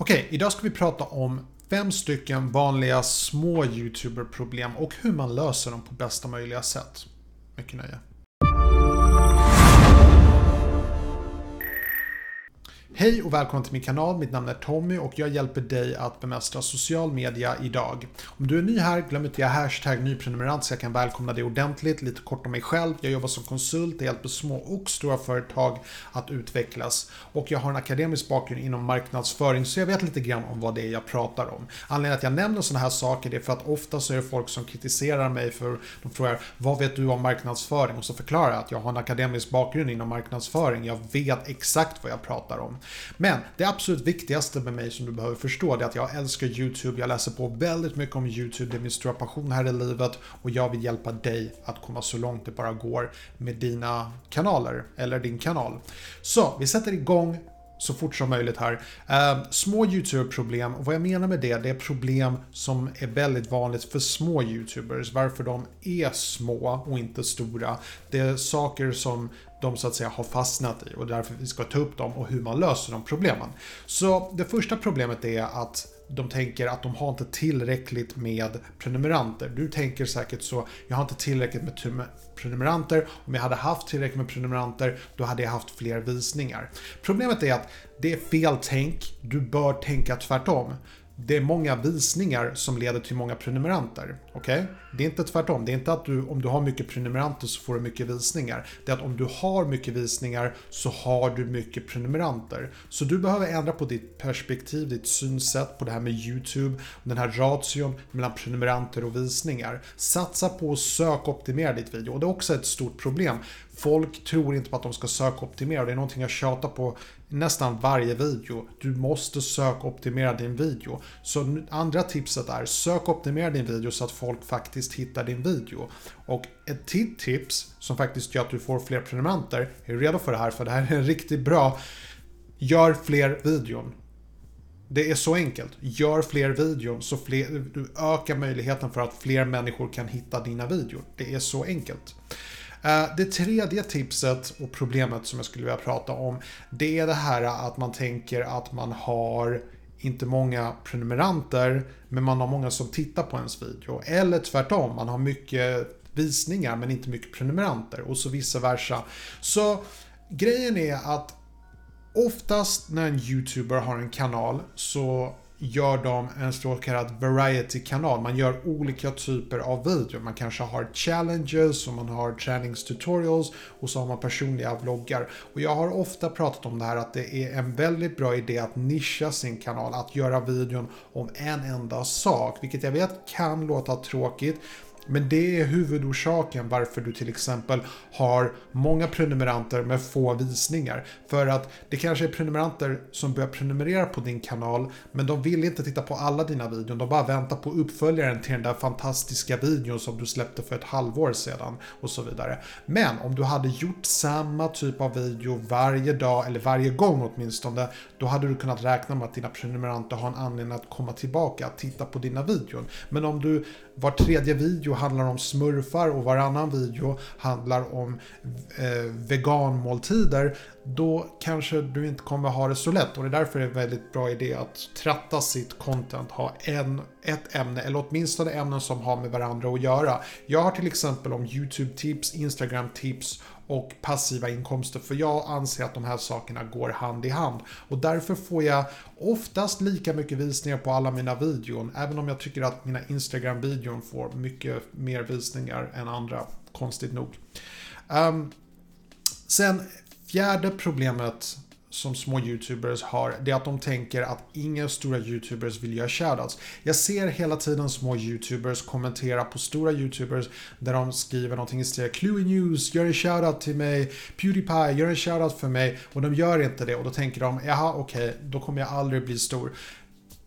Okej, idag ska vi prata om fem stycken vanliga små YouTuber-problem och hur man löser dem på bästa möjliga sätt. Mycket nöje. Hej och välkommen till min kanal. Mitt namn är Tommy och jag hjälper dig att bemästra social media idag. Om du är ny här, glöm inte att hashtag nyprenumerant så jag kan välkomna dig ordentligt. Lite kort om mig själv. Jag jobbar som konsult, jag hjälper små och stora företag att utvecklas. Och jag har en akademisk bakgrund inom marknadsföring så jag vet lite grann om vad det är jag pratar om. Anledningen att jag nämner sådana här saker är för att ofta så är det folk som kritiserar mig för de frågar vad vet du om marknadsföring? Och så förklarar jag att jag har en akademisk bakgrund inom marknadsföring. Jag vet exakt vad jag pratar om. Men det absolut viktigaste med mig som du behöver förstå är att jag älskar YouTube. Jag läser på väldigt mycket om YouTube. Det är min stora passion här i livet och jag vill hjälpa dig att komma så långt det bara går med dina kanaler eller din kanal. Så vi sätter igång så fort som möjligt här. Eh, små YouTube-problem, vad jag menar med det, det är problem som är väldigt vanligt för små YouTubers. Varför de är små och inte stora. Det är saker som de så att säga har fastnat i och därför vi ska ta upp dem och hur man löser de problemen. Så det första problemet är att de tänker att de har inte tillräckligt med prenumeranter. Du tänker säkert så, jag har inte tillräckligt med prenumeranter. Om jag hade haft tillräckligt med prenumeranter, då hade jag haft fler visningar. Problemet är att det är fel tänk. Du bör tänka tvärtom det är många visningar som leder till många prenumeranter. Okej? Okay? Det är inte tvärtom. Det är inte att du, om du har mycket prenumeranter så får du mycket visningar. Det är att om du har mycket visningar så har du mycket prenumeranter. Så du behöver ändra på ditt perspektiv, ditt synsätt på det här med YouTube, den här ration mellan prenumeranter och visningar. Satsa på att sökoptimera ditt video och det är också ett stort problem. Folk tror inte på att de ska sökoptimera. Det är någonting jag tjatar på nästan varje video. Du måste sökoptimera din video. Så andra tipset är sökoptimera din video så att folk faktiskt hittar din video. Och ett till tips som faktiskt gör att du får fler prenumeranter. Är du redo för det här? För det här är riktigt bra. Gör fler videon. Det är så enkelt. Gör fler videon så fler, du ökar möjligheten för att fler människor kan hitta dina videor. Det är så enkelt. Eh, det tredje tipset och problemet som jag skulle vilja prata om det är det här att man tänker att man har inte många prenumeranter men man har många som tittar på ens video. Eller tvärtom, man har mycket visningar men inte mycket prenumeranter och så vice versa. Så grejen är att oftast när en YouTuber har en kanal så gör de en så kallad variety-kanal. Man gör olika typer av videor. Man kanske har challenges och man har träningstutorials och så har man personliga vloggar. Och jag har ofta pratat om det här att det är en väldigt bra idé att nischa sin kanal, att göra videon om en enda sak. Vilket jag vet kan låta tråkigt. Men det är huvudorsaken varför du till exempel har många prenumeranter med få visningar. För att det kanske är prenumeranter som börjar prenumerera på din kanal men de vill inte titta på alla dina videor. De bara väntar på uppföljaren till den där fantastiska videon som du släppte för ett halvår sedan och så vidare. Men om du hade gjort samma typ av video varje dag eller varje gång åtminstone då hade du kunnat räkna med att dina prenumeranter har en anledning att komma tillbaka och titta på dina videor. Men om du var tredje video handlar om smurfar och varannan video handlar om eh, veganmåltider, då kanske du inte kommer ha det så lätt. Och det är därför det är en väldigt bra idé att tratta sitt content, ha en, ett ämne, eller åtminstone ämnen som har med varandra att göra. Jag har till exempel om YouTube-tips, Instagram-tips och passiva inkomster. För jag anser att de här sakerna går hand i hand. Och därför får jag oftast lika mycket visningar på alla mina videon. Även om jag tycker att mina Instagram-videon får mycket mer visningar än andra, konstigt nog. Um, sen fjärde problemet som små YouTubers har, det är att de tänker att inga stora YouTubers vill göra shoutouts. Jag ser hela tiden små YouTubers kommentera på stora YouTubers där de skriver någonting i stil Cluey News, gör en shoutout till mig, Pewdiepie, gör en shoutout för mig och de gör inte det och då tänker de, jaha okej, okay, då kommer jag aldrig bli stor.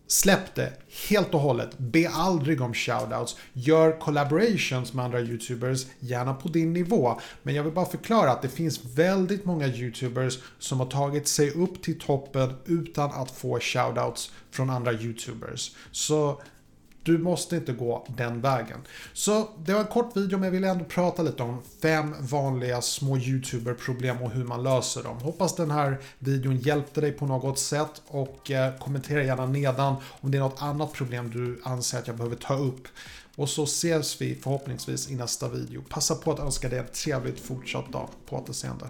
Släpp det helt och hållet. Be aldrig om shoutouts. Gör collaborations med andra YouTubers, gärna på din nivå. Men jag vill bara förklara att det finns väldigt många YouTubers som har tagit sig upp till toppen utan att få shoutouts från andra YouTubers. Så du måste inte gå den vägen. Så det var en kort video men jag ville ändå prata lite om fem vanliga små YouTuber-problem och hur man löser dem. Hoppas den här videon hjälpte dig på något sätt och eh, kommentera gärna nedan om det är något annat problem du anser att jag behöver ta upp. Och så ses vi förhoppningsvis i nästa video. Passa på att önska dig en trevligt fortsatt dag. På återseende.